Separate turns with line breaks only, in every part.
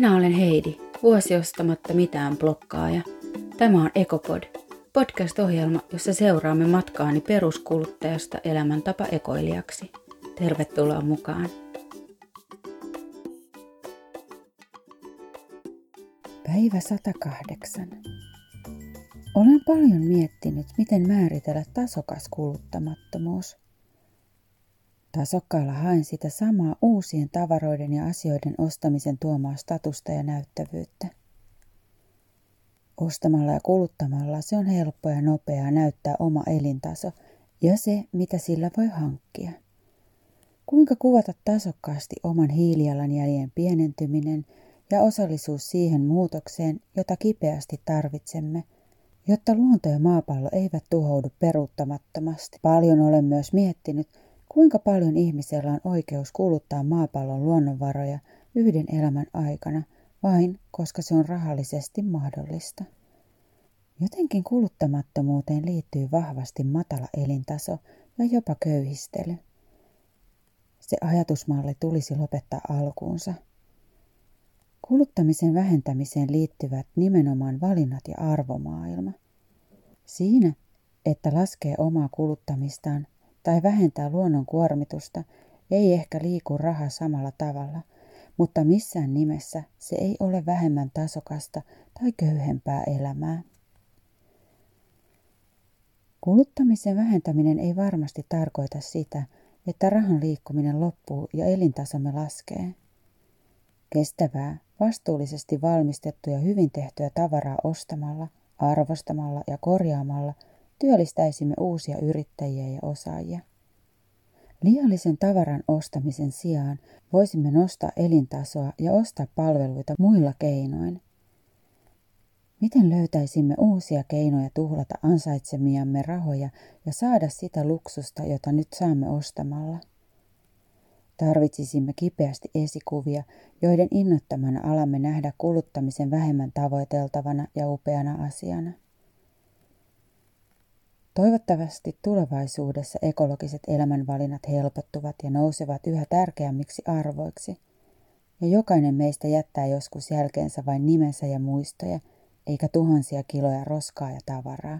Minä olen Heidi, vuosi ostamatta mitään blokkaaja. Tämä on Ekopod, podcast-ohjelma, jossa seuraamme matkaani peruskuluttajasta elämäntapa ekoilijaksi. Tervetuloa mukaan! Päivä 108. Olen paljon miettinyt, miten määritellä tasokas kuluttamattomuus. Tasokkaalla haen sitä samaa uusien tavaroiden ja asioiden ostamisen tuomaa statusta ja näyttävyyttä. Ostamalla ja kuluttamalla se on helppoa ja nopeaa näyttää oma elintaso ja se, mitä sillä voi hankkia. Kuinka kuvata tasokkaasti oman hiilijalanjäljen pienentyminen ja osallisuus siihen muutokseen, jota kipeästi tarvitsemme, jotta luonto ja maapallo eivät tuhoudu peruuttamattomasti. Paljon olen myös miettinyt, Kuinka paljon ihmisellä on oikeus kuluttaa maapallon luonnonvaroja yhden elämän aikana vain koska se on rahallisesti mahdollista? Jotenkin kuluttamattomuuteen liittyy vahvasti matala elintaso ja jopa köyhistely. Se ajatusmalli tulisi lopettaa alkuunsa. Kuluttamisen vähentämiseen liittyvät nimenomaan valinnat ja arvomaailma. Siinä, että laskee omaa kuluttamistaan tai vähentää luonnon kuormitusta, ei ehkä liiku raha samalla tavalla, mutta missään nimessä se ei ole vähemmän tasokasta tai köyhempää elämää. Kuluttamisen vähentäminen ei varmasti tarkoita sitä, että rahan liikkuminen loppuu ja elintasomme laskee. Kestävää, vastuullisesti valmistettua ja hyvin tehtyä tavaraa ostamalla, arvostamalla ja korjaamalla – työllistäisimme uusia yrittäjiä ja osaajia. Liiallisen tavaran ostamisen sijaan voisimme nostaa elintasoa ja ostaa palveluita muilla keinoin. Miten löytäisimme uusia keinoja tuhlata ansaitsemiamme rahoja ja saada sitä luksusta, jota nyt saamme ostamalla? Tarvitsisimme kipeästi esikuvia, joiden innottamana alamme nähdä kuluttamisen vähemmän tavoiteltavana ja upeana asiana. Toivottavasti tulevaisuudessa ekologiset elämänvalinnat helpottuvat ja nousevat yhä tärkeämmiksi arvoiksi. Ja jokainen meistä jättää joskus jälkeensä vain nimensä ja muistoja, eikä tuhansia kiloja roskaa ja tavaraa.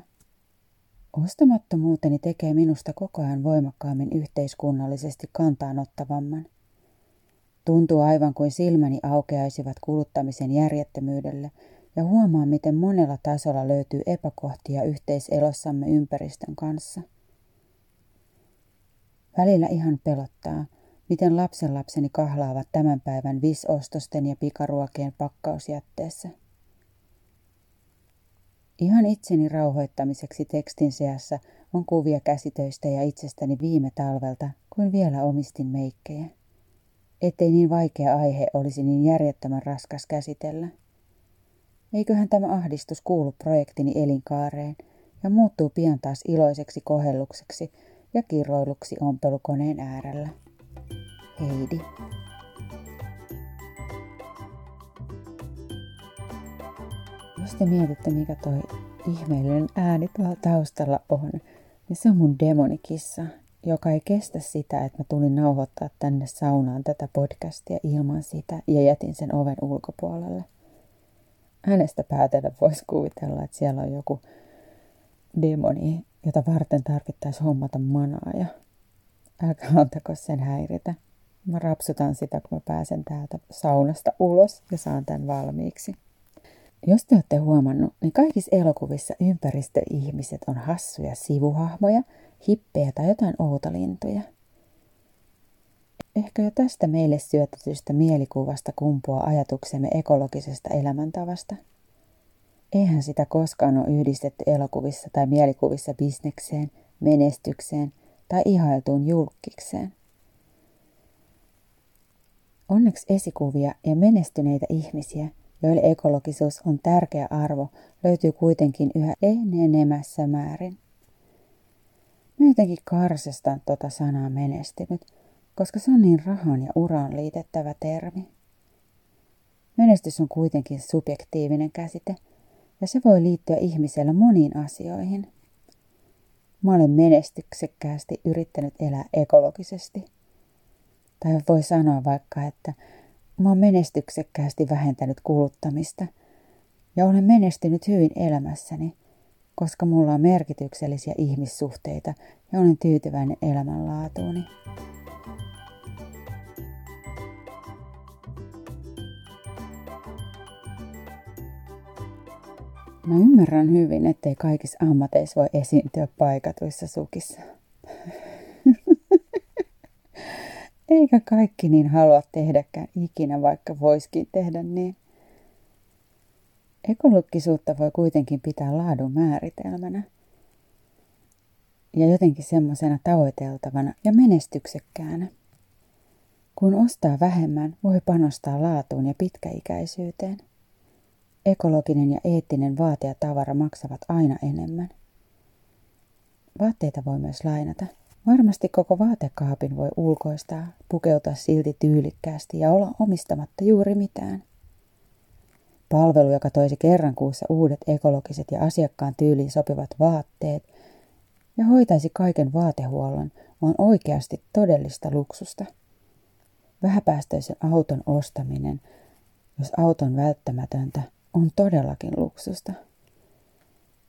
Ostamattomuuteni tekee minusta koko ajan voimakkaammin yhteiskunnallisesti kantaanottavamman. Tuntuu aivan kuin silmäni aukeaisivat kuluttamisen järjettömyydelle ja huomaa, miten monella tasolla löytyy epäkohtia yhteiselossamme ympäristön kanssa. Välillä ihan pelottaa, miten lapsenlapseni kahlaavat tämän päivän visostosten ja pikaruokien pakkausjätteessä. Ihan itseni rauhoittamiseksi tekstin seassa on kuvia käsitöistä ja itsestäni viime talvelta, kuin vielä omistin meikkejä. Ettei niin vaikea aihe olisi niin järjettömän raskas käsitellä. Eiköhän tämä ahdistus kuulu projektini elinkaareen ja muuttuu pian taas iloiseksi kohellukseksi ja kirroiluksi ompelukoneen äärellä. Heidi. Jos te mietitte, mikä toi ihmeellinen ääni tuolla taustalla on, niin se on mun demonikissa, joka ei kestä sitä, että mä tulin nauhoittaa tänne saunaan tätä podcastia ilman sitä ja jätin sen oven ulkopuolelle hänestä päätellä voisi kuvitella, että siellä on joku demoni, jota varten tarvittaisiin hommata manaa ja älkää antako sen häiritä. Mä rapsutan sitä, kun mä pääsen täältä saunasta ulos ja saan tämän valmiiksi. Jos te olette huomannut, niin kaikissa elokuvissa ympäristöihmiset on hassuja sivuhahmoja, hippejä tai jotain outolintuja – Ehkä jo tästä meille syötetystä mielikuvasta kumpuaa ajatuksemme ekologisesta elämäntavasta. Eihän sitä koskaan ole yhdistetty elokuvissa tai mielikuvissa bisnekseen, menestykseen tai ihailtuun julkikseen. Onneksi esikuvia ja menestyneitä ihmisiä, joille ekologisuus on tärkeä arvo, löytyy kuitenkin yhä enenemässä määrin. Mä jotenkin karsestan tota sanaa menestynyt – koska se on niin rahan ja uraan liitettävä termi. Menestys on kuitenkin subjektiivinen käsite, ja se voi liittyä ihmisellä moniin asioihin. Mä olen menestyksekkäästi yrittänyt elää ekologisesti. Tai voi sanoa vaikka, että Mä oon menestyksekkäästi vähentänyt kuluttamista ja olen menestynyt hyvin elämässäni, koska mulla on merkityksellisiä ihmissuhteita ja olen tyytyväinen elämänlaatuuni. Mä ymmärrän hyvin, ettei kaikissa ammateissa voi esiintyä paikatuissa sukissa. Eikä kaikki niin halua tehdäkään ikinä, vaikka voiskin tehdä niin. Ekologisuutta voi kuitenkin pitää laadun määritelmänä ja jotenkin semmoisena tavoiteltavana ja menestyksekkäänä. Kun ostaa vähemmän, voi panostaa laatuun ja pitkäikäisyyteen. Ekologinen ja eettinen vaate ja tavara maksavat aina enemmän. Vaatteita voi myös lainata. Varmasti koko vaatekaapin voi ulkoistaa, pukeutua silti tyylikkäästi ja olla omistamatta juuri mitään. Palvelu, joka toisi kerran kuussa uudet ekologiset ja asiakkaan tyyliin sopivat vaatteet ja hoitaisi kaiken vaatehuollon, on oikeasti todellista luksusta. Vähäpäästöisen auton ostaminen, jos auton välttämätöntä, on todellakin luksusta.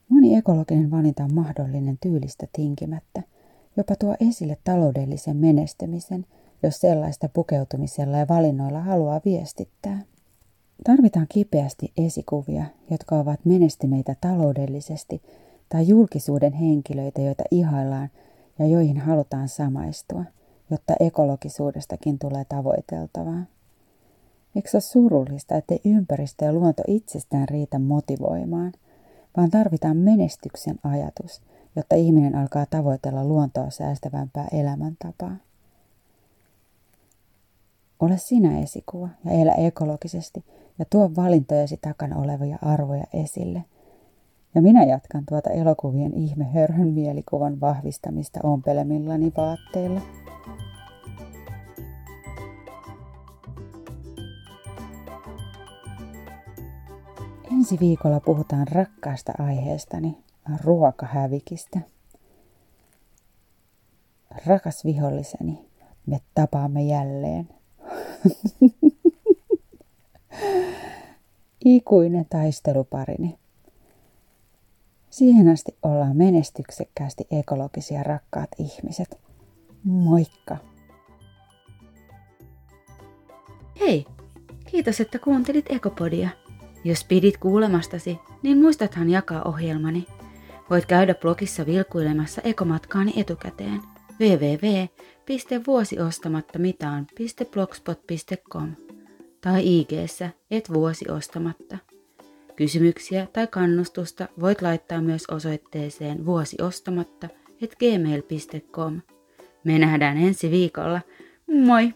Moni ekologinen valinta on mahdollinen tyylistä tinkimättä, jopa tuo esille taloudellisen menestymisen, jos sellaista pukeutumisella ja valinnoilla haluaa viestittää. Tarvitaan kipeästi esikuvia, jotka ovat menestyneitä taloudellisesti tai julkisuuden henkilöitä, joita ihaillaan ja joihin halutaan samaistua, jotta ekologisuudestakin tulee tavoiteltavaa. Eikö ole surullista, että ympäristö ja luonto itsestään riitä motivoimaan, vaan tarvitaan menestyksen ajatus, jotta ihminen alkaa tavoitella luontoa säästävämpää elämäntapaa. Ole sinä esikuva ja elä ekologisesti ja tuo valintojesi takana olevia arvoja esille. Ja minä jatkan tuota elokuvien ihmehörhön mielikuvan vahvistamista ompelemillani vaatteilla. Ensi viikolla puhutaan rakkaasta aiheestani, ruokahävikistä. Rakas viholliseni, me tapaamme jälleen. Ikuinen taisteluparini. Siihen asti ollaan menestyksekkäästi ekologisia rakkaat ihmiset. Moikka!
Hei! Kiitos, että kuuntelit Ekopodia. Jos pidit kuulemastasi, niin muistathan jakaa ohjelmani. Voit käydä blogissa vilkuilemassa ekomatkaani etukäteen www.vuosiostamattamitään.blogspot.com tai ig et vuosi ostamatta. Kysymyksiä tai kannustusta voit laittaa myös osoitteeseen vuosiostamatta et gmail.com. Me nähdään ensi viikolla. Moi!